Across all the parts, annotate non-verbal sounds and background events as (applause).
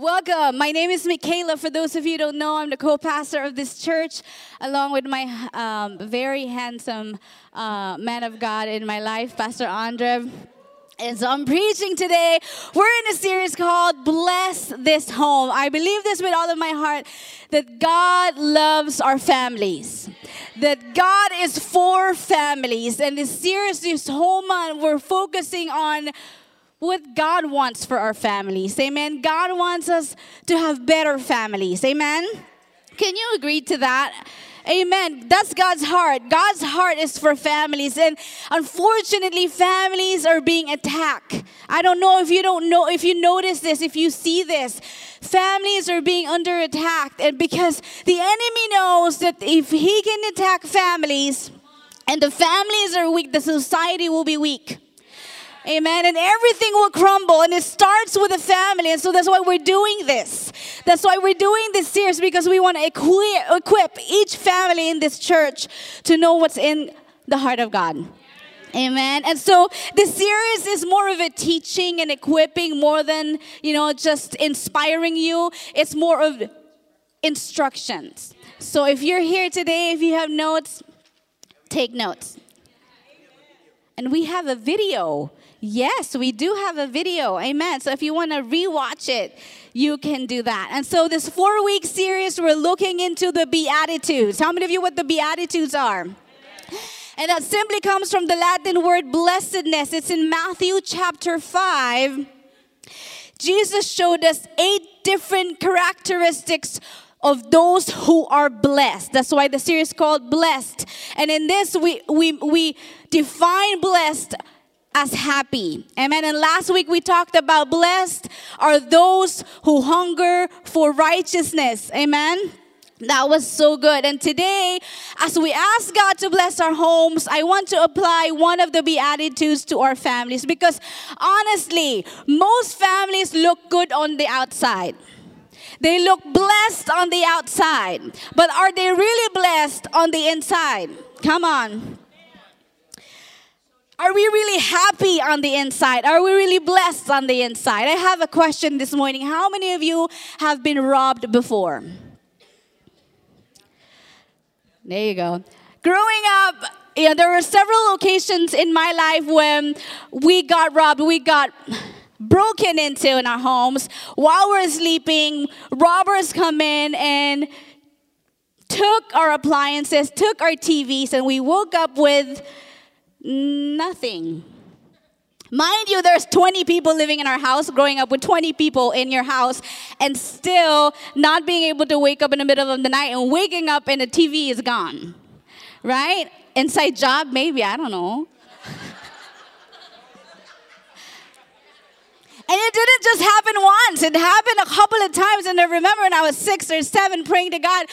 Welcome. My name is Michaela. For those of you who don't know, I'm the co-pastor of this church, along with my um, very handsome uh, man of God in my life, Pastor Andre. And so I'm preaching today. We're in a series called Bless This Home. I believe this with all of my heart that God loves our families. That God is for families. And this series, this whole month, we're focusing on what God wants for our families. Amen. God wants us to have better families. Amen. Can you agree to that? Amen. That's God's heart. God's heart is for families. And unfortunately, families are being attacked. I don't know if you don't know, if you notice this, if you see this. Families are being under attack. And because the enemy knows that if he can attack families and the families are weak, the society will be weak. Amen. And everything will crumble. And it starts with the family. And so that's why we're doing this. That's why we're doing this series because we want to equip, equip each family in this church to know what's in the heart of God. Amen. And so this series is more of a teaching and equipping more than, you know, just inspiring you. It's more of instructions. So if you're here today, if you have notes, take notes. And we have a video Yes, we do have a video. Amen. So if you want to rewatch it, you can do that. And so this four week series, we're looking into the Beatitudes. How many of you what the Beatitudes are? And that simply comes from the Latin word blessedness. It's in Matthew chapter 5. Jesus showed us eight different characteristics of those who are blessed. That's why the series called Blessed. And in this, we, we, we define blessed as happy. Amen. And last week we talked about blessed are those who hunger for righteousness. Amen. That was so good. And today, as we ask God to bless our homes, I want to apply one of the Beatitudes to our families because honestly, most families look good on the outside. They look blessed on the outside, but are they really blessed on the inside? Come on. Are we really happy on the inside? Are we really blessed on the inside? I have a question this morning. How many of you have been robbed before? There you go. Growing up, you know, there were several occasions in my life when we got robbed. We got broken into in our homes while we're sleeping. Robbers come in and took our appliances, took our TVs, and we woke up with Nothing. Mind you, there's 20 people living in our house, growing up with 20 people in your house, and still not being able to wake up in the middle of the night and waking up and the TV is gone. Right? Inside job, maybe, I don't know. (laughs) And it didn't just happen once, it happened a couple of times. And I remember when I was six or seven praying to God,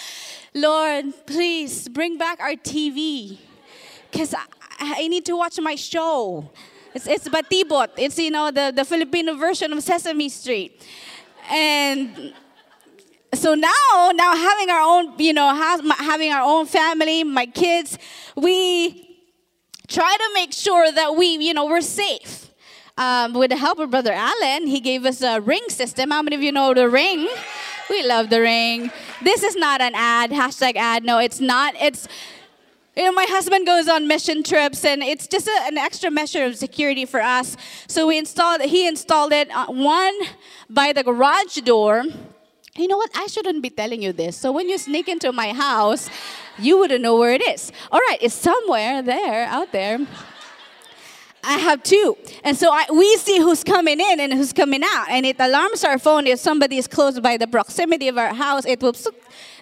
Lord, please bring back our TV. Because I need to watch my show. It's, it's Batibot. It's, you know, the, the Filipino version of Sesame Street. And so now, now having our own, you know, having our own family, my kids, we try to make sure that we, you know, we're safe. Um, with the help of Brother Allen, he gave us a ring system. How many of you know the ring? We love the ring. This is not an ad, hashtag ad. No, it's not. It's you know, my husband goes on mission trips, and it's just a, an extra measure of security for us. So we installed. He installed it uh, one by the garage door. You know what? I shouldn't be telling you this. So when you sneak into my house, you wouldn't know where it is. All right, it's somewhere there, out there. I have two. And so I, we see who's coming in and who's coming out. And it alarms our phone if somebody is close by the proximity of our house. It will,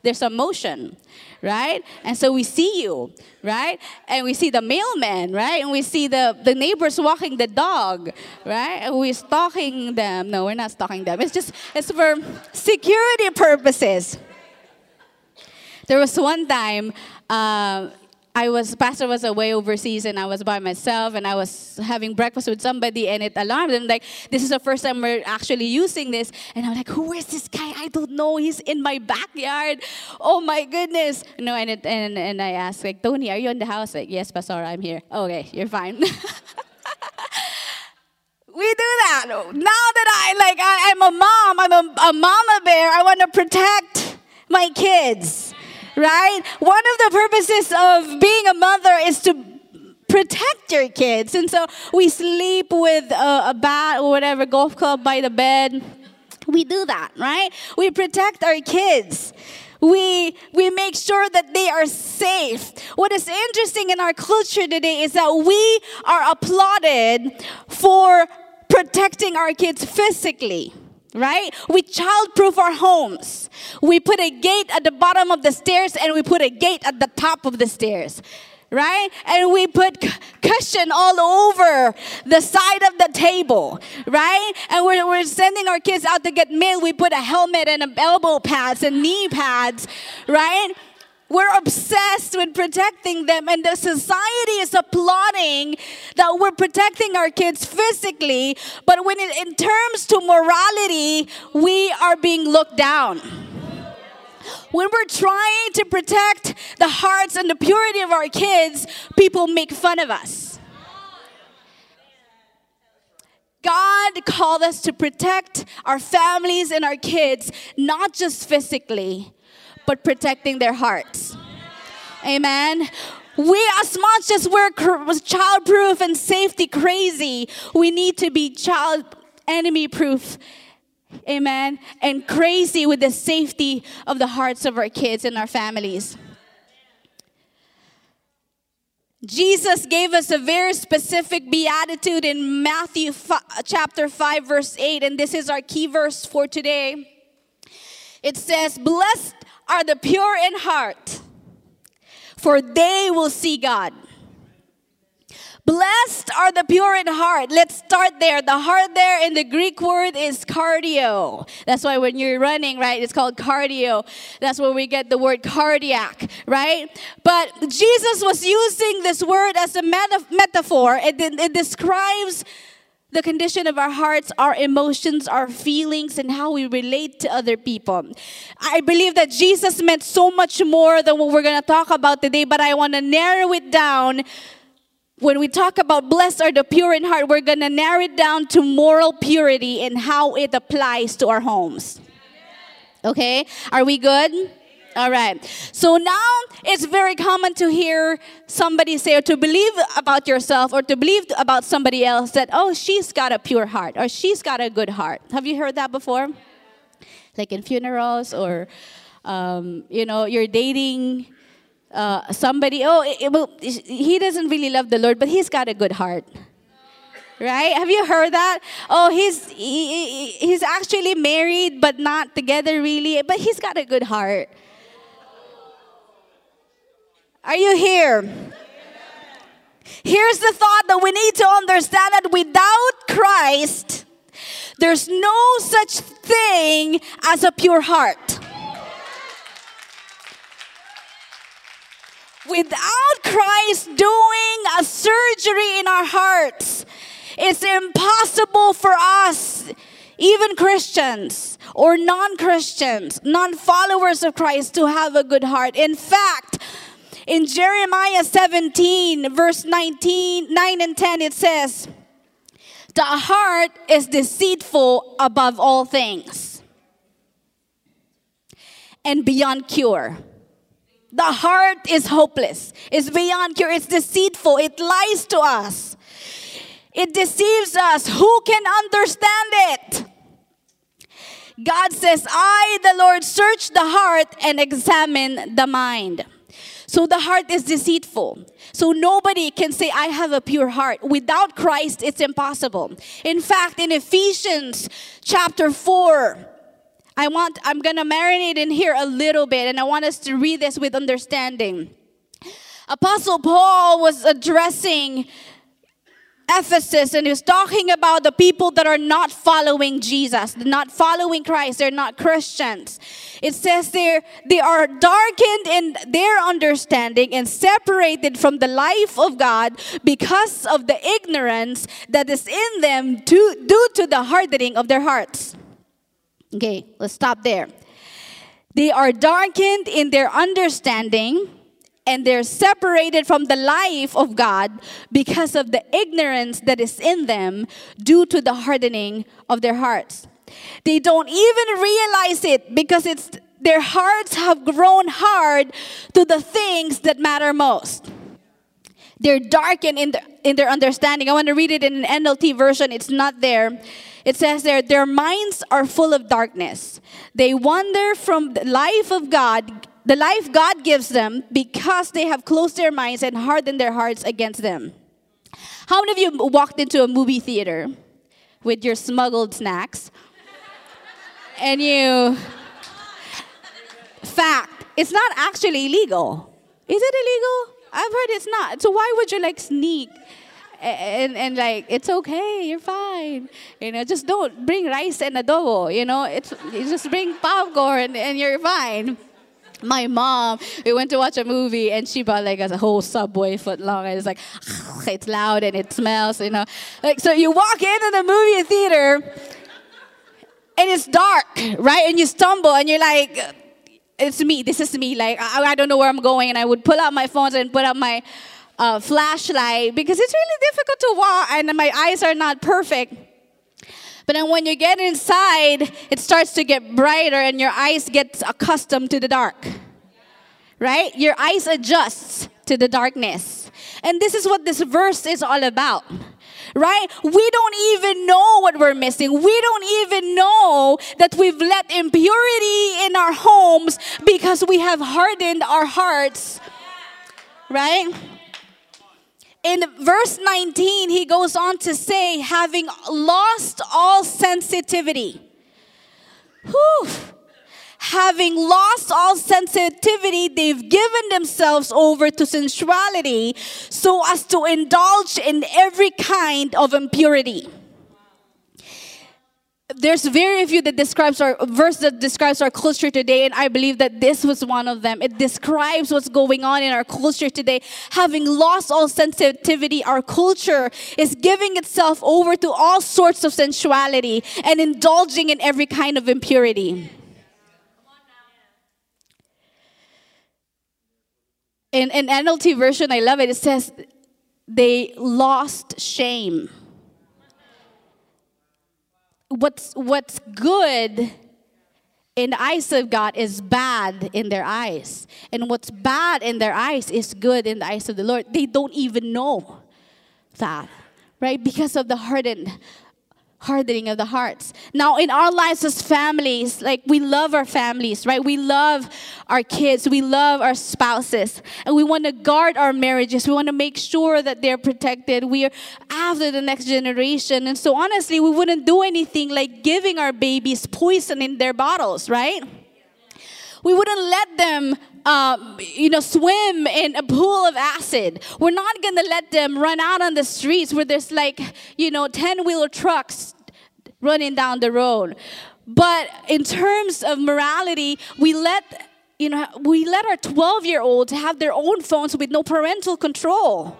there's a motion right? And so we see you, right? And we see the mailman, right? And we see the, the neighbors walking the dog, right? And we're stalking them. No, we're not stalking them. It's just, it's for security purposes. There was one time, uh, I was pastor was away overseas and I was by myself and I was having breakfast with somebody and it alarmed them like this is the first time we're actually using this. And I'm like who is this guy? I don't know. He's in my backyard. Oh my goodness. No and it, and and I asked like Tony are you in the house? Like yes pastor I'm here. Okay you're fine. (laughs) We do that. Now that I like I, am a mom, I'm a, a mama bear, I want to protect my kids. Right? One of the purposes of being a mother is to protect your kids. And so we sleep with a, a bat or whatever, golf club by the bed. We do that, right? We protect our kids we we make sure that they are safe what is interesting in our culture today is that we are applauded for protecting our kids physically right? We childproof our homes. We put a gate at the bottom of the stairs and we put a gate at the top of the stairs right? And we put cushion all over the side of the table, right? And we're, we're sending our kids out to get mail. We put a helmet and elbow pads and knee pads, right? We're obsessed with protecting them, and the society is applauding that we're protecting our kids physically, but when it, in terms to morality, we are being looked down when we're trying to protect the hearts and the purity of our kids, people make fun of us. God called us to protect our families and our kids, not just physically, but protecting their hearts. Amen. We, as much as we're childproof and safety crazy, we need to be child enemy proof Amen. And crazy with the safety of the hearts of our kids and our families. Jesus gave us a very specific beatitude in Matthew chapter 5, verse 8, and this is our key verse for today. It says, Blessed are the pure in heart, for they will see God. Blessed are the pure in heart. Let's start there. The heart there in the Greek word is cardio. That's why when you're running, right, it's called cardio. That's where we get the word cardiac, right? But Jesus was using this word as a meta- metaphor. It, it, it describes the condition of our hearts, our emotions, our feelings, and how we relate to other people. I believe that Jesus meant so much more than what we're going to talk about today, but I want to narrow it down when we talk about blessed are the pure in heart, we're going to narrow it down to moral purity and how it applies to our homes. Okay? Are we good? All right. So now it's very common to hear somebody say or to believe about yourself or to believe about somebody else that, oh, she's got a pure heart or she's got a good heart. Have you heard that before? Like in funerals or, um, you know, you're dating uh, somebody, oh, it, it, he doesn't really love the Lord, but he's got a good heart. Right? Have you heard that? Oh, he's he, he's actually married but not together really, but he's got a good heart. Are you here? Here's the thought that we need to understand that without Christ, there's no such thing as a pure heart. without Christ doing a surgery in our hearts, it's impossible for us, even Christians or non Christians, non followers of Christ, to have a good heart. In fact, in Jeremiah 17, verse 19, 9 and 10, it says, The heart is deceitful above all things and beyond cure the heart is hopeless. It's beyond cure. It's deceitful. It lies to us. It deceives us. Who can understand it? God says, I, the Lord, search the heart and examine the mind. So the heart is deceitful. So nobody can say, I have a pure heart. Without Christ, it's impossible. In fact, in Ephesians chapter 4, I want, I'm going to marinate in here a little bit, and I want us to read this with understanding. Apostle Paul was addressing Ephesus and he was talking about the people that are not following Jesus, not following Christ, they're not Christians. It says there they are darkened in their understanding and separated from the life of God because of the ignorance that is in them due, due to the hardening of their hearts. Okay, let's stop there. They are darkened in their understanding and they're separated from the life of God because of the ignorance that is in them due to the hardening of their hearts. They don't even realize it because it's their hearts have grown hard to the things that matter most. They're darkened in, the, in their understanding. I want to read it in an NLT version. It's not there. It says there, their minds are full of darkness. They wander from the life of God, the life God gives them, because they have closed their minds and hardened their hearts against them. How many of you walked into a movie theater with your smuggled snacks? and you fact it's not actually illegal. Is it illegal? I've heard it's not. So why would you like sneak and, and like it's okay you're fine. You know just don't bring rice and adobo you know? It's you just bring popcorn and you're fine my mom, we went to watch a movie and she bought like a whole subway foot long and it's like (laughs) it's loud and it smells, you know. Like so you walk into the movie theater and it's dark, right? And you stumble and you're like, it's me, this is me. Like, I, I don't know where I'm going. And I would pull out my phone and put up my uh, flashlight because it's really difficult to walk and my eyes are not perfect. But then when you get inside, it starts to get brighter and your eyes get accustomed to the dark. Right? Your eyes adjusts to the darkness. And this is what this verse is all about right? We don't even know what we're missing. We don't even know that we've let impurity in our homes because we have hardened our hearts, right? In verse 19, he goes on to say, having lost all sensitivity. Whew having lost all sensitivity, they've given themselves over to sensuality so as to indulge in every kind of impurity. There's very few that describes our verse that describes our culture today, and I believe that this was one of them. It describes what's going on in our culture today. Having lost all sensitivity, our culture is giving itself over to all sorts of sensuality and indulging in every kind of impurity. in an NLT version, I love it. It says they lost shame. What's what's good in the eyes of God is bad in their eyes. And what's bad in their eyes is good in the eyes of the Lord. They don't even know that, right? Because of the hardened hardening of the hearts. Now, in our lives as families, like we love our families, right? We love our kids, we love our spouses, and we want to guard our marriages. We want to make sure that they're protected. We are after the next generation. And so, honestly, we wouldn't do anything like giving our babies poison in their bottles, right? We wouldn't let them um, you know, swim in a pool of acid. We're not going to let them run out on the streets where there's like, you know, 10 wheeler trucks running down the road. But in terms of morality, we let you know we let our 12 year olds have their own phones with no parental control.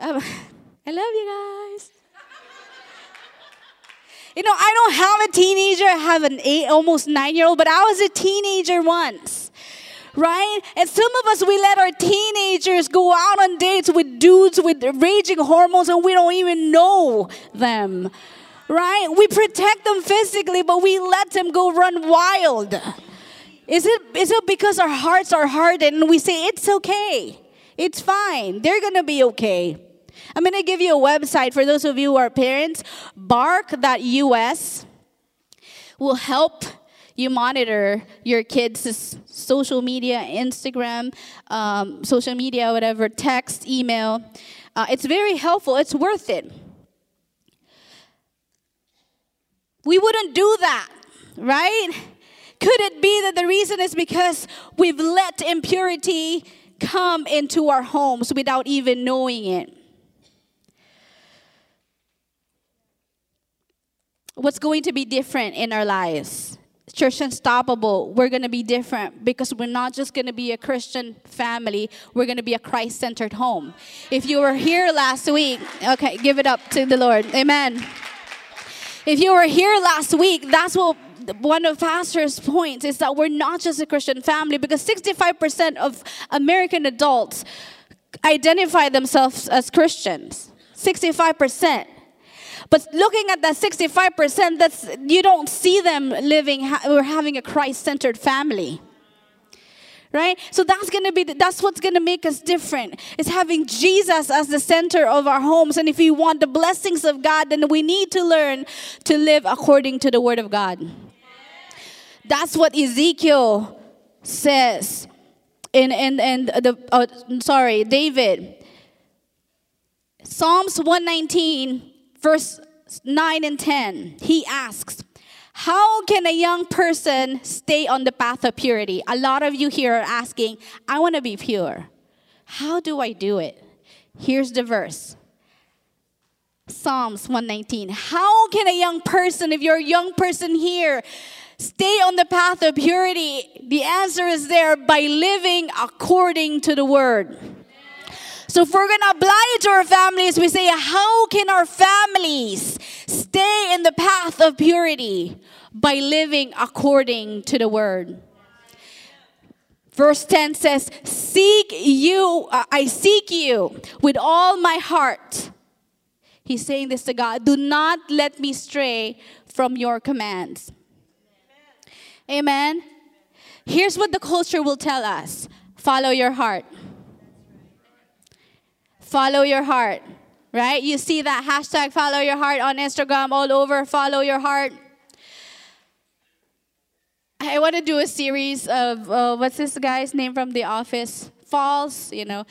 Um, I love you guys. You know, I don't have a teenager, I have an eight, almost nine year old, but I was a teenager once. Right? And some of us, we let our teenagers go out on dates with dudes with raging hormones and we don't even know them. Right? We protect them physically, but we let them go run wild. Is it, is it because our hearts are hardened and we say, it's okay, it's fine, they're gonna be okay? I'm going to give you a website for those of you who are parents. Bark.us will help you monitor your kids' social media, Instagram, um, social media, whatever, text, email. Uh, it's very helpful, it's worth it. We wouldn't do that, right? Could it be that the reason is because we've let impurity come into our homes without even knowing it? What's going to be different in our lives. Church Unstoppable, we're going to be different because we're not just going to be a Christian family, we're going to be a Christ centered home. If you were here last week, okay, give it up to the Lord. Amen. If you were here last week, that's what one of pastor's points is that we're not just a Christian family because 65% of American adults identify themselves as Christians. 65%. But looking at that 65%, that's you don't see them living or having a Christ-centered family. Right? So that's going to be that's what's going to make us different. Is having Jesus as the center of our homes and if we want the blessings of God then we need to learn to live according to the word of God. That's what Ezekiel says in in, in the oh, sorry, David Psalms 119 verse 9 and 10, he asks, How can a young person stay on the path of purity? A lot of you here are asking, I want to be pure. How do I do it? Here's the verse. Psalms 119. How can a young person, if you're a young person here, stay on the path of purity? The answer is there by living according to the word. So if we're going to apply it to our families, we say, how can our families stay in the path of purity? By living according to the word. Verse 10 says, Seek you, uh, I seek you with all my heart. He's saying this to God. Do not let me stray from your commands. Amen. Here's what the culture will tell us follow your heart. Follow your heart, right? You see that hashtag follow your heart on Instagram all over, follow your heart. I want to do a series of uh, what's this guy's name from The Office? Falls, you know.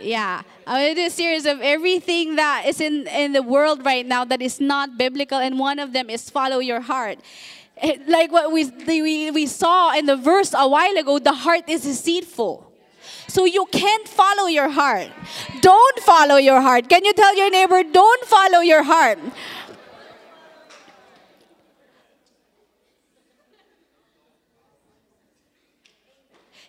Yeah, I want to do a series of everything that is in, in the world right now that is not biblical, and one of them is follow your heart. like what we, we, we saw in the verse a while ago, the heart is deceitful. So you can't follow your heart. Don't follow your heart. Can you tell your neighbor, don't follow your heart?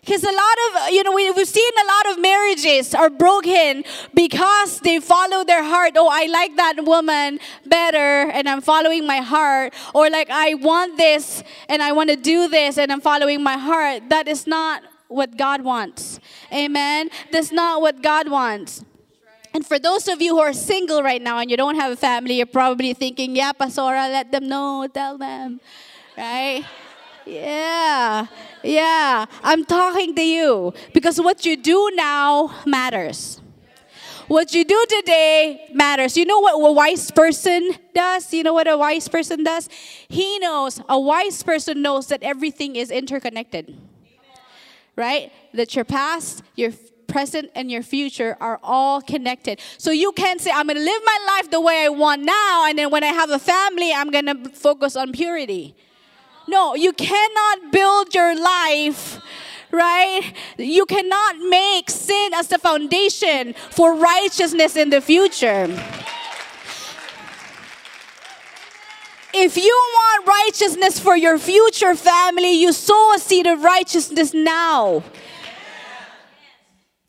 Because a lot of, you know, we, have seen a lot of marriages are broken because they follow their heart. Oh, I like that woman better and I'm following my heart. Or like, I want this and I want to do this and I'm following my heart. That is not what God wants. Amen. That's not what God wants. And for those of you who are single right now and you don't have a family, you're probably thinking, yeah, Pasora, let them know, tell them. Right? Yeah, yeah. I'm talking to you because what you do now matters. What you do today matters. You know what a wise person does? You know what a wise person does? He knows, a wise person knows that everything is interconnected right? That your past, your present, and your future are all connected. So you can't say, I'm going to live my life the way I want now, and then when I have a family, I'm going to focus on purity. No, you cannot build your life right? You cannot make sin as the foundation for righteousness in the future. If you want righteousness for your future family, you sow a seed of righteousness now.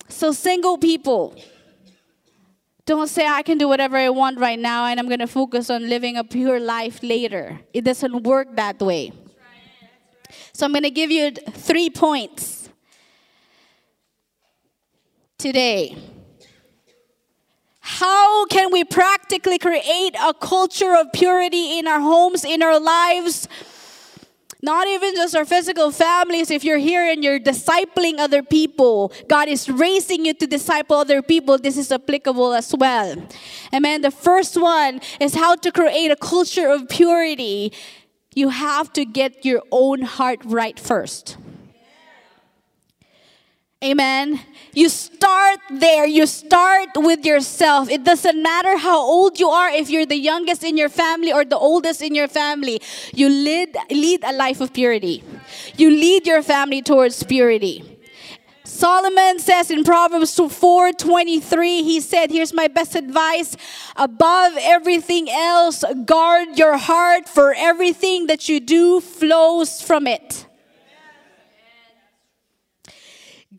So, single people, don't say, I can do whatever I want right now and I'm going to focus on living a pure life later. It doesn't work that way. So, I'm going to give you three points today. How can we practically create a culture of purity in our homes, in our lives? Not even just our physical families. If you're here and you're discipling other people, God is raising you to disciple other people. This is applicable as well. Amen. The first one is how to create a culture of purity. You have to get your own heart right first. Amen. You start there. You start with yourself. It doesn't matter how old you are, if you're the youngest in your family or the oldest in your family. You lead, lead a life of purity. You lead your family towards purity. Solomon says in Proverbs 4:23, he said, Here's my best advice. Above everything else, guard your heart, for everything that you do flows from it.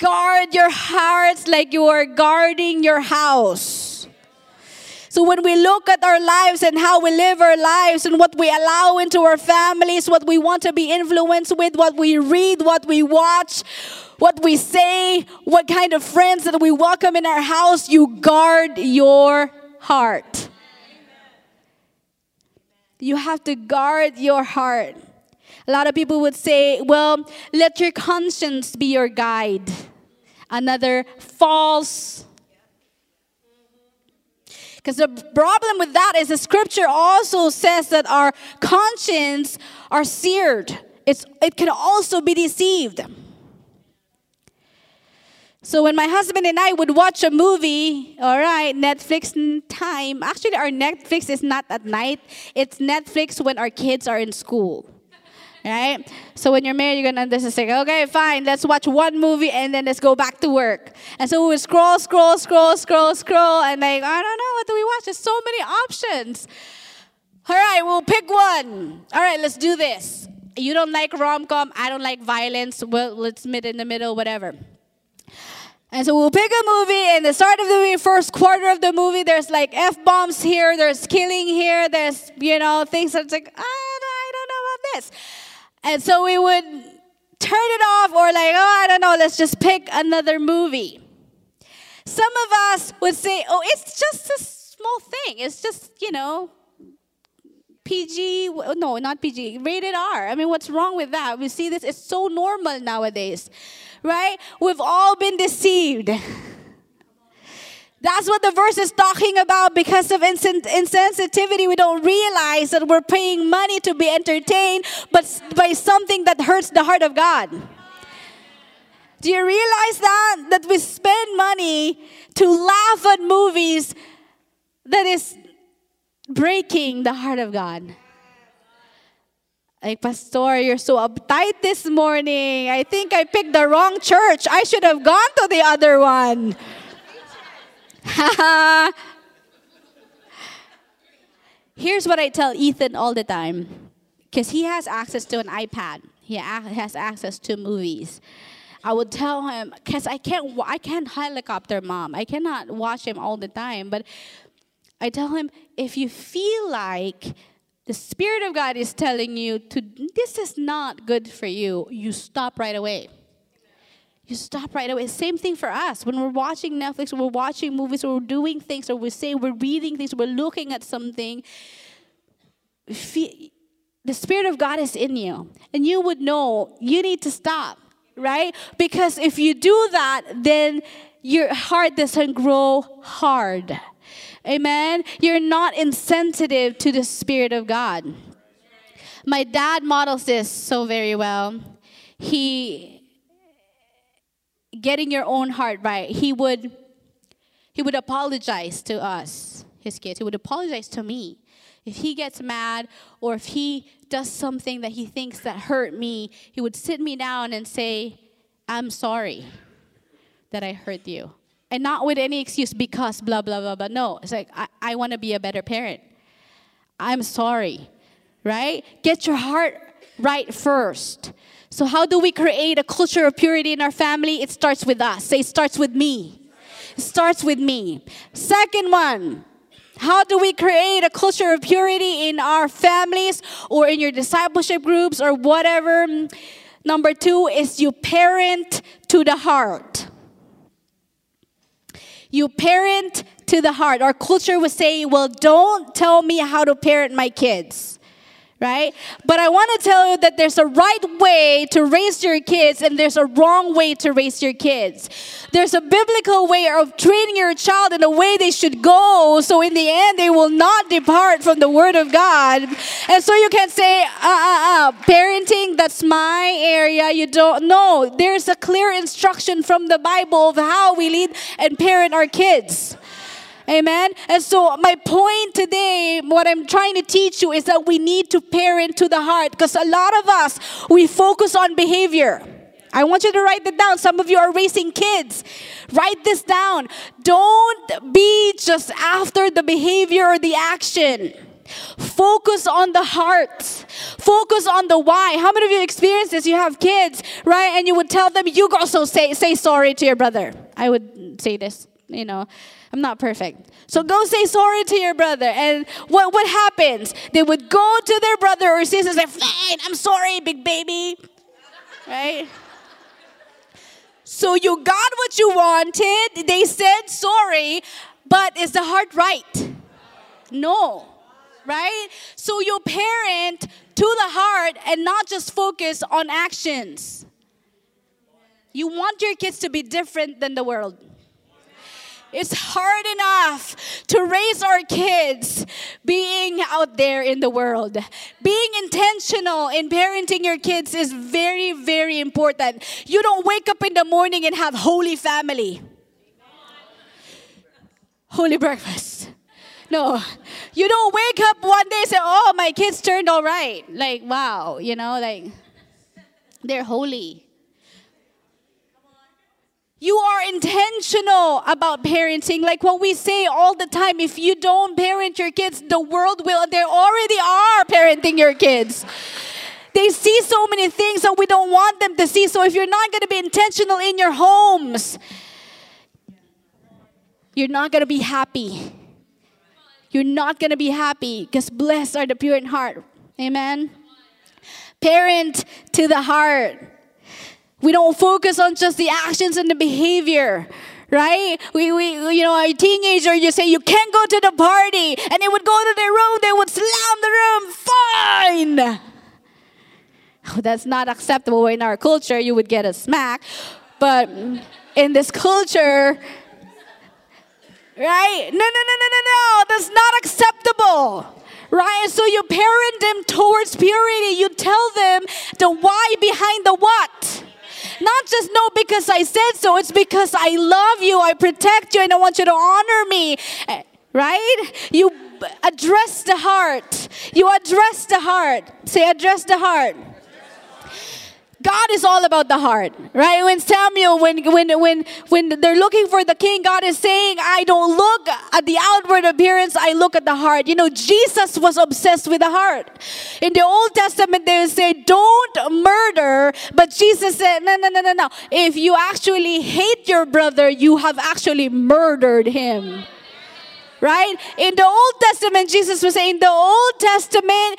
Guard your hearts like you are guarding your house. So when we look at our lives and how we live our lives and what we allow into our families, what we want to be influenced with, what we read, what we watch, what we say, what kind of friends that we welcome in our house, you guard your heart. You have to guard your heart. A lot of people would say, well, let your conscience be your guide. Another false. Because the problem with that is the scripture also says that our conscience are seared. It's, it can also be deceived. So when my husband and I would watch a movie, all right, Netflix time. Actually, our Netflix is not at night. It's Netflix when our kids are in school. Right? So when you're married, you're gonna just say, okay, fine, let's watch one movie and then let's go back to work. And so we scroll, scroll, scroll, scroll, scroll, and like, I don't know, what do we watch? There's so many options. All right, we'll pick one. All right, let's do this. You don't like rom com, I don't like violence. Well, let's meet in the middle, whatever. And so we'll pick a movie, and the start of the movie, first quarter of the movie, there's like F bombs here, there's killing here, there's, you know, things that's like, I don't know about this. And so we would turn it off, or like, oh, I don't know, let's just pick another movie. Some of us would say, oh, it's just a small thing. It's just, you know, PG, no, not PG, rated R. I mean, what's wrong with that? We see this, it's so normal nowadays right? We've all been deceived. That's what the verse is talking about because of insensitivity. We don't realize that we're paying money to be entertained, but by something that hurts the heart of God. Do you realize that? That we spend money to laugh at movies that is breaking the heart of God. Like, Pastor, you're so uptight this morning. I think I picked the wrong church. I should have gone to the other one. (laughs) Here's what I tell Ethan all the time because he has access to an iPad, he has access to movies. I would tell him because I can't I can't helicopter mom. I cannot watch him all the time, but I tell him if you feel like the Spirit of God is telling you to this is not good for you, you stop right away. You stop right away. Same thing for us. When we're watching Netflix, we're watching movies, or we're doing things, or we say we're reading things, we're looking at something. The Spirit of God is in you, and you would know you need to stop, right? Because if you do that, then your heart doesn't grow hard. Amen. You're not insensitive to the Spirit of God. My dad models this so very well. He getting your own heart right. He would he would apologize to us, his kids. He would apologize to me. If he gets mad or if he does something that he thinks that hurt me, he would sit me down and say, "I'm sorry that I hurt you." and not with any excuse because blah blah blah blah no it's like i, I want to be a better parent i'm sorry right get your heart right first so how do we create a culture of purity in our family? It starts with us. Say it starts with me. It starts with me. Second one how do we create a culture of purity in our families or in your discipleship groups or whatever? Number two is you parent to the heart. You parent to the heart. Our culture would say, well, don't tell me how to parent my kids right? But I want to tell you that there's a right way to raise your kids and there's a wrong way to raise your kids. There's a biblical way of training your child in the way they should go, so in the end they will not depart from the Word of God. And so you can say, uh, uh, uh, parenting, that's my area. You don't know. There's a clear instruction from the Bible of how we lead and parent our kids. Amen. And so, my point today, what I'm trying to teach you is that we need to parent to the heart because a lot of us, we focus on behavior. I want you to write that down. Some of you are raising kids. Write this down. Don't be just after the behavior or the action. Focus on the heart. Focus on the why. How many of you experience this? You have kids, right? And you would tell them, you also say, say sorry to your brother. I would say this, you know I'm not perfect. So go say sorry to your brother. And what, what happens? They would go to their brother or sister and say, Fine, I'm sorry, big baby. Right? So you got what you wanted. They said sorry, but is the heart right? No. Right? So you parent to the heart and not just focus on actions. You want your kids to be different than the world. It's hard enough to raise our kids being out there in the world. Being intentional in parenting your kids is very, very important. You don't wake up in the morning and have holy family, holy breakfast. No, you don't wake up one day and say, Oh, my kids turned all right. Like, wow, you know, like they're holy. You are intentional about parenting. Like what we say all the time if you don't parent your kids, the world will. They already are parenting your kids. They see so many things that we don't want them to see. So if you're not going to be intentional in your homes, you're not going to be happy. You're not going to be happy because blessed are the pure in heart. Amen. Parent to the heart. We don't focus on just the actions and the behavior right? We, we, you know, a teenager, you say you can't go to the party, and they would go to their room, they would slam the room, fine. Oh, (laughs) that's not acceptable in our culture. You would get a smack, but in this culture, right? No, no, no, no, no, no. That's not acceptable. Right? So you parent them towards purity. You tell them the why behind the what. Not just no because I said so, it's because I love you, I protect you, and I want you to honor me. Eh, right? You address the heart. You address the heart. Say, address the heart. God is all about the heart, right? When Samuel, when when when when they're looking for the king, God is saying, "I don't look at the outward appearance; I look at the heart." You know, Jesus was obsessed with the heart. In the Old Testament, they would say, "Don't murder," but Jesus said, "No, no, no, no, no. If you actually hate your brother, you have actually murdered him." Right? In the Old Testament, Jesus was saying, "The Old Testament."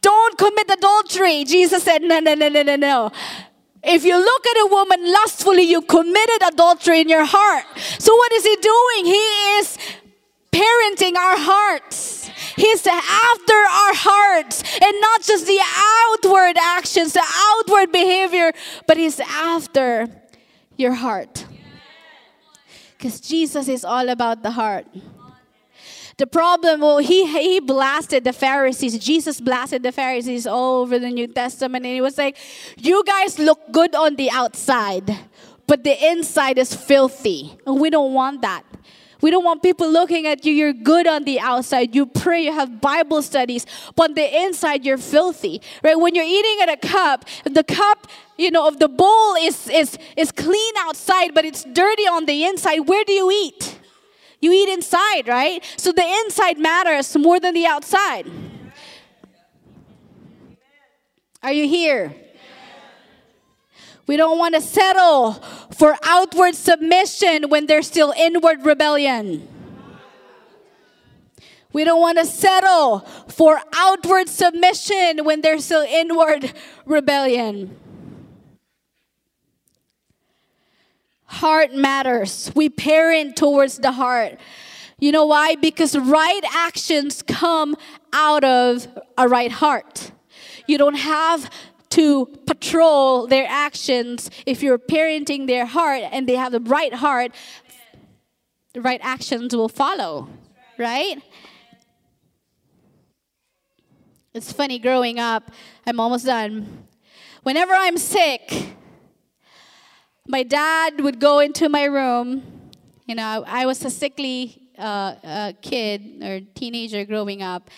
Don't commit adultery. Jesus said, No, no, no, no, no, no. If you look at a woman lustfully, you committed adultery in your heart. So, what is he doing? He is parenting our hearts. He's after our hearts and not just the outward actions, the outward behavior, but he's after your heart. Because Jesus is all about the heart. The problem, well, he, he blasted the Pharisees. Jesus blasted the Pharisees all over the New Testament. And he was like, You guys look good on the outside, but the inside is filthy. And we don't want that. We don't want people looking at you. You're good on the outside. You pray, you have Bible studies, but on the inside, you're filthy. Right? When you're eating at a cup, the cup, you know, of the bowl is, is, is clean outside, but it's dirty on the inside. Where do you eat? You eat inside, right? So the inside matters more than the outside. Are you here? We don't want to settle for outward submission when there's still inward rebellion. We don't want to settle for outward submission when there's still inward rebellion. Heart matters. We parent towards the heart. You know why? Because right actions come out of a right heart. You don't have to patrol their actions if you're parenting their heart and they have the right heart, the right actions will follow, right? It's funny growing up, I'm almost done. Whenever I'm sick, my dad would go into my room. You know, I, was a sickly uh, uh, kid or teenager growing up.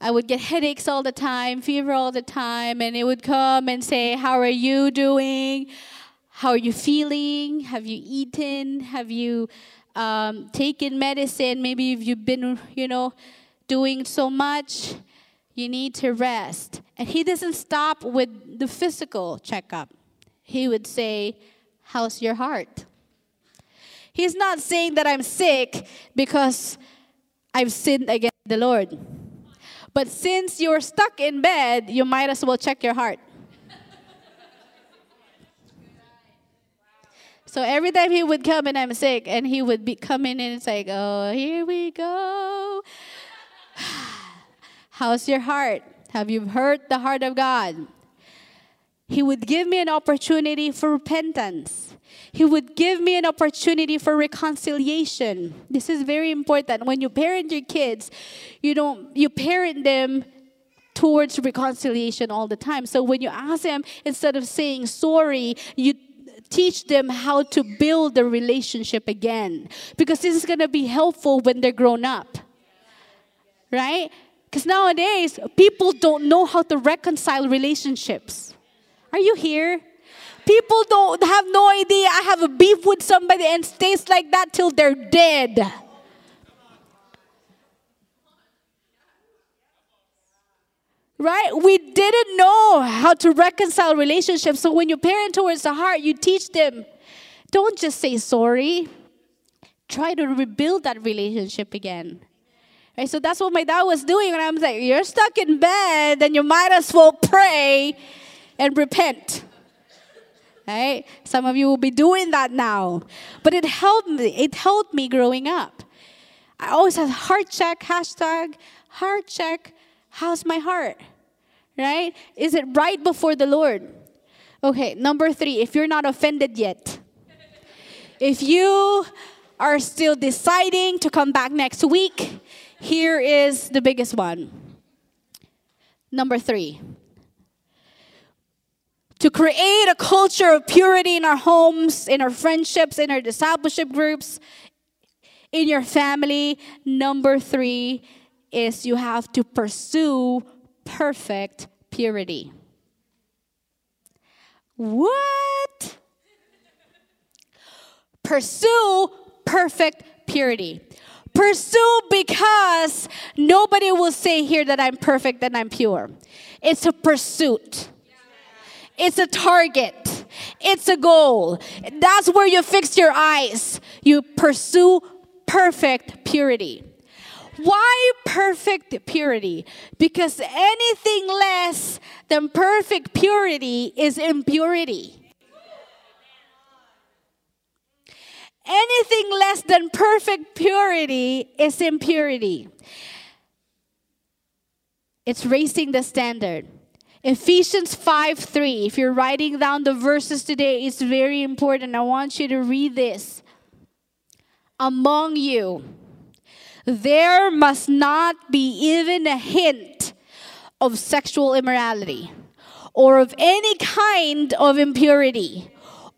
I would get headaches all the time, fever all the time, and it would come and say, How are you doing? How are you feeling? Have you eaten? Have you um, taken medicine? Maybe if you've been, you know, doing so much, you need to rest. And he doesn't stop with the physical checkup. He would say, How's your heart? He's not saying that I'm sick because I've sinned against the Lord. But since you're stuck in bed, you might as well check your heart. So every time he would come and I'm sick, and he would be coming in, it's like, oh, here we go. (sighs) How's your heart? Have you hurt the heart of God? He would give me an opportunity for repentance. He would give me an opportunity for reconciliation. This is very important. When you parent your kids, you don't you parent them towards reconciliation all the time. So when you ask them instead of saying sorry, you teach them how to build the relationship again because this is going to be helpful when they're grown up. Right? Because nowadays, people don't know how to reconcile relationships. Are you here? People don't have no idea I have a beef with somebody and stays like that till they're dead. Right? We didn't know how to reconcile relationships. So when you parent towards the heart, you teach them don't just say sorry. Try to rebuild that relationship again. Right? So that's what my dad was doing. And I'm like, you're stuck in bed, then you might as well pray and repent. Right? Some of you will be doing that now. But it helped me. It helped me growing up. I always have heart check, hashtag heart check. How's my heart? Right? Is it right before the Lord? Okay, number three, if you're not offended yet, if you are still deciding to come back next week, here is the biggest one. Number three, to create a culture of purity in our homes, in our friendships, in our discipleship groups, in your family. Number three is you have to pursue perfect purity. What? Pursue perfect purity. Pursue because nobody will say here that I'm perfect and I'm pure. It's a pursuit. It's a target. It's a goal. That's where you fix your eyes. You pursue perfect purity. Why perfect purity? Because anything less than perfect purity is impurity. Anything less than perfect purity is impurity. It's raising the standard. Ephesians 5 3. If you're writing down the verses today, it's very important. I want you to read this. Among you, there must not be even a hint of sexual immorality or of any kind of impurity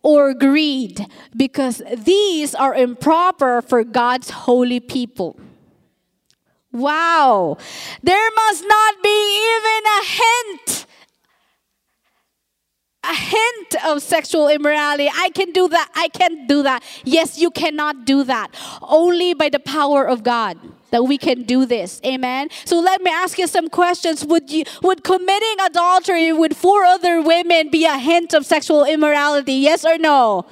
or greed, because these are improper for God's holy people. Wow. There must not be even a hint a hint of sexual immorality. I can do that. I can't do that. Yes, you cannot do that. Only by the power of God that we can do this. Amen. So let me ask you some questions. Would you would committing adultery with four other women be a hint of sexual immorality? Yes or no?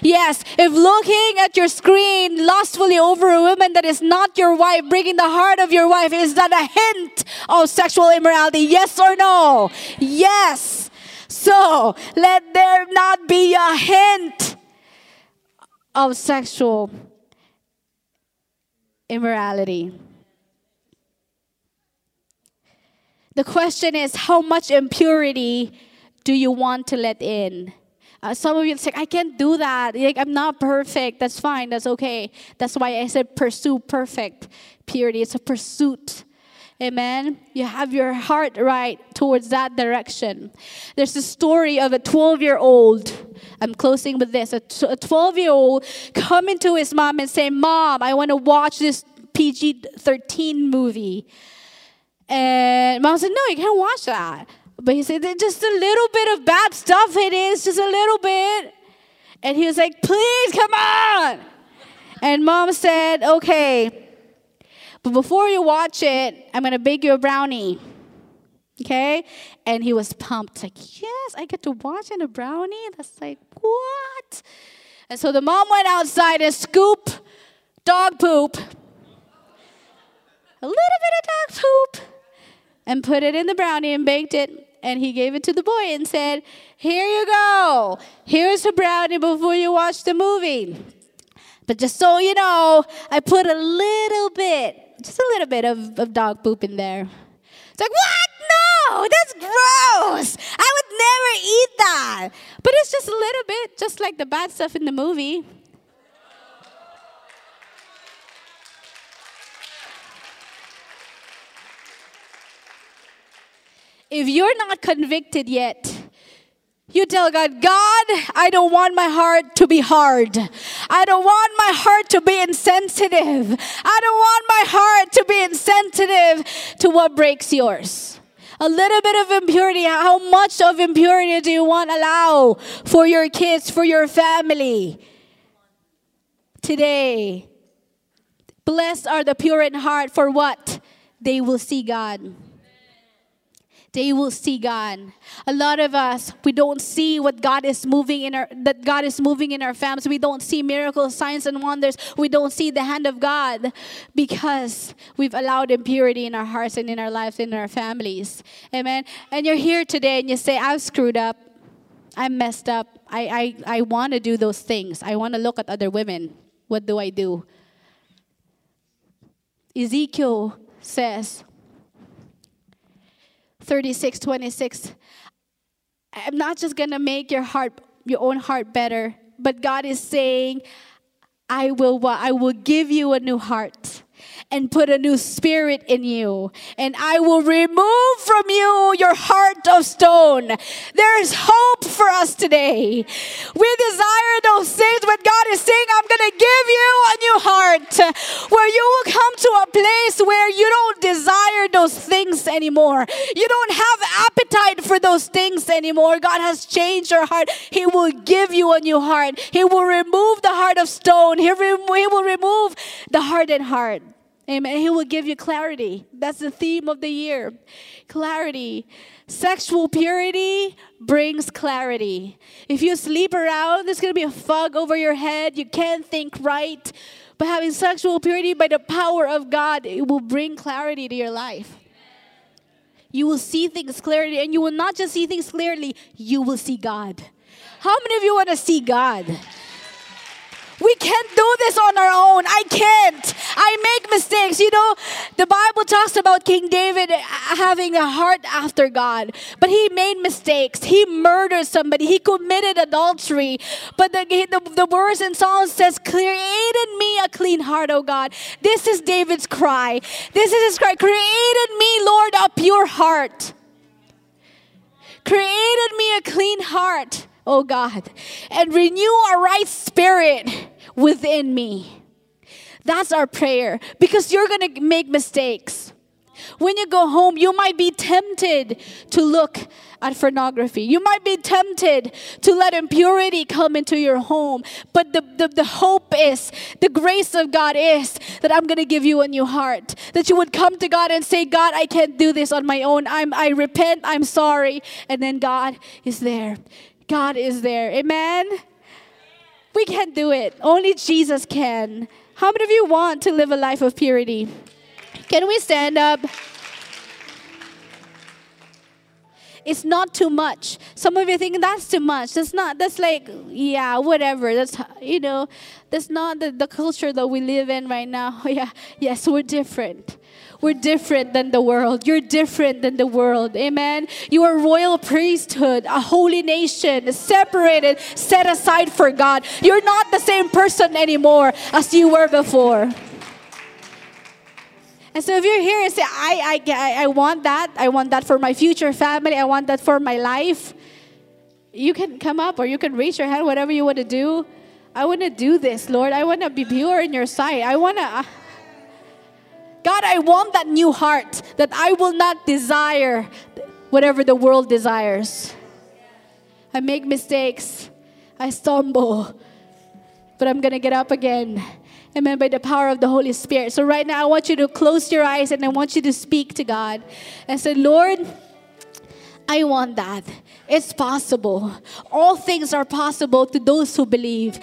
Yes, if looking at your screen lustfully over a woman that is not your wife, breaking the heart of your wife, is that a hint of sexual immorality? Yes or no? Yes. So let there not be a hint of sexual immorality. The question is how much impurity do you want to let in? Uh, some of you say, I can't do that. Like, I'm not perfect. That's fine. That's okay. That's why I said pursue perfect purity. It's a pursuit. Amen. You have your heart right towards that direction. There's a story of a 12 year old. I'm closing with this. A 12 year old coming to his mom and saying, Mom, I want to watch this PG 13 movie. And mom said, No, you can't watch that. But he said, Just a little bit of bad stuff it is, just a little bit. And he was like, Please, come on. And mom said, Okay. But before you watch it, I'm going to bake you a brownie. Okay? And he was pumped, like, yes, I get to watch in a brownie? That's like, what? And so the mom went outside and scooped dog poop, a little bit of dog poop, and put it in the brownie and baked it. And he gave it to the boy and said, Here you go. Here's a brownie before you watch the movie. But just so you know, I put a little bit, just a little bit of, of dog poop in there. It's like, what? No, that's gross. I would never eat that. But it's just a little bit, just like the bad stuff in the movie. If you're not convicted yet, you tell God, God, I don't want my heart to be hard. I don't want my heart to be insensitive. I don't want my heart to be insensitive to what breaks yours. A little bit of impurity. How much of impurity do you want to allow for your kids, for your family? Today, blessed are the pure in heart, for what? They will see God they will see God. A lot of us, we don't see what God is moving in our that God is moving in our families. We don't see miracles, signs and wonders. We don't see the hand of God because we've allowed impurity in our hearts and in our lives and in our families. Amen. And you're here today and you say, I've screwed up. I'm messed up. I I, I want to do those things. I want to look at other women. What do I do? Ezekiel says, 36 26 i'm not just gonna make your heart your own heart better but god is saying i will i will give you a new heart and put a new spirit in you. And I will remove from you your heart of stone. There is hope for us today. We desire those things, but God is saying, I'm going to give you a new heart where you will come to a place where you don't desire those things anymore. You don't have appetite for those things anymore. God has changed your heart. He will give you a new heart. He will remove the heart of stone. He, re- he will remove the hardened heart. Amen. He will give you clarity. That's the theme of the year. Clarity. Sexual purity brings clarity. If you sleep around, there's going to be a fog over your head. You can't think right. But having sexual purity by the power of God, it will bring clarity to your life. You will see things clearly, and you will not just see things clearly, you will see God. How many of you want to see God? We can't do this on our own. I can't. I make mistakes. You know, the Bible talks about King David having a heart after God, but he made mistakes. He murdered somebody. He committed adultery. But the, the, the verse in Psalms says, Create in me a clean heart, O God. This is David's cry. This is his cry. Create in me, Lord, a pure heart. Created me a clean heart oh God, and renew a right spirit within me. That's our prayer because you're going to make mistakes. When you go home, you might be tempted to look at pornography. You might be tempted to let impurity come into your home. But the, the, the hope is, the grace of God is that I'm going to give you a new heart. That you would come to God and say, God, I can't do this on my own. I'm, I repent. I'm sorry. And then God is there. God is there. Amen? We can't do it. Only Jesus can. How many of you want to live a life of purity? Can we stand up? It's not too much. Some of you think that's too much. That's not, that's like, yeah, whatever. That's, you know, that's not the, the culture that we live in right now. (laughs) Yeah, yes, we're different. We're different than the world. You're different than the world. Amen. You are royal priesthood, a holy nation, separated, set aside for God. You're not the same person anymore as you were before. And so if you're here and say, I, I, I want that, I want that for my future family, I want that for my life, you can come up or you can raise your hand, whatever you want to do. I want to do this, Lord. I want to be pure in your sight. I want to. Uh, God, I want that new heart that I will not desire whatever the world desires. I make mistakes, I stumble, but I'm gonna get up again. Amen. By the power of the Holy Spirit. So, right now, I want you to close your eyes and I want you to speak to God and say, Lord, I want that. It's possible. All things are possible to those who believe.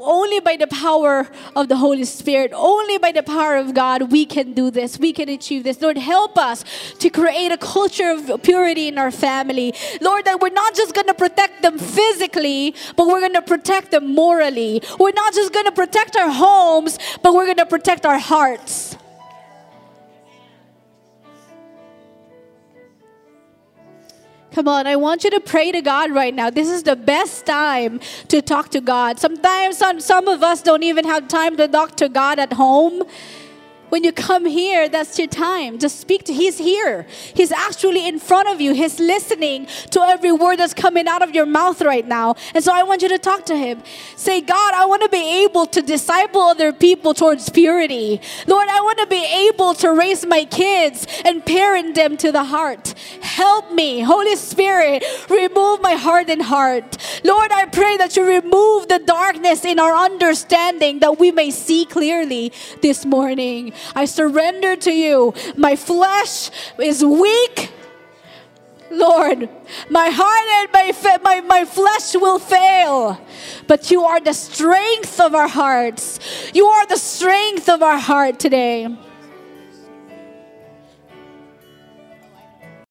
Only by the power of the Holy Spirit, only by the power of God, we can do this. We can achieve this. Lord, help us to create a culture of purity in our family. Lord, that we're not just going to protect them physically, but we're going to protect them morally. We're not just going to protect our homes, but we're going to protect our hearts. Come on, I want you to pray to God right now. This is the best time to talk to God. Sometimes some, some of us don't even have time to talk to God at home. When you come here, that's your time. Just speak to He's here. He's actually in front of you. He's listening to every word that's coming out of your mouth right now. And so I want you to talk to Him. Say, God, I want to be able to disciple other people towards purity. Lord, I want to be able to raise my kids and parent them to the heart. Help me, Holy Spirit, remove my hardened heart. Lord, I pray that you remove the darkness in our understanding that we may see clearly this morning. I surrender to you. My flesh is weak. Lord, my heart and my, my, my flesh will fail, but you are the strength of our hearts. You are the strength of our heart today.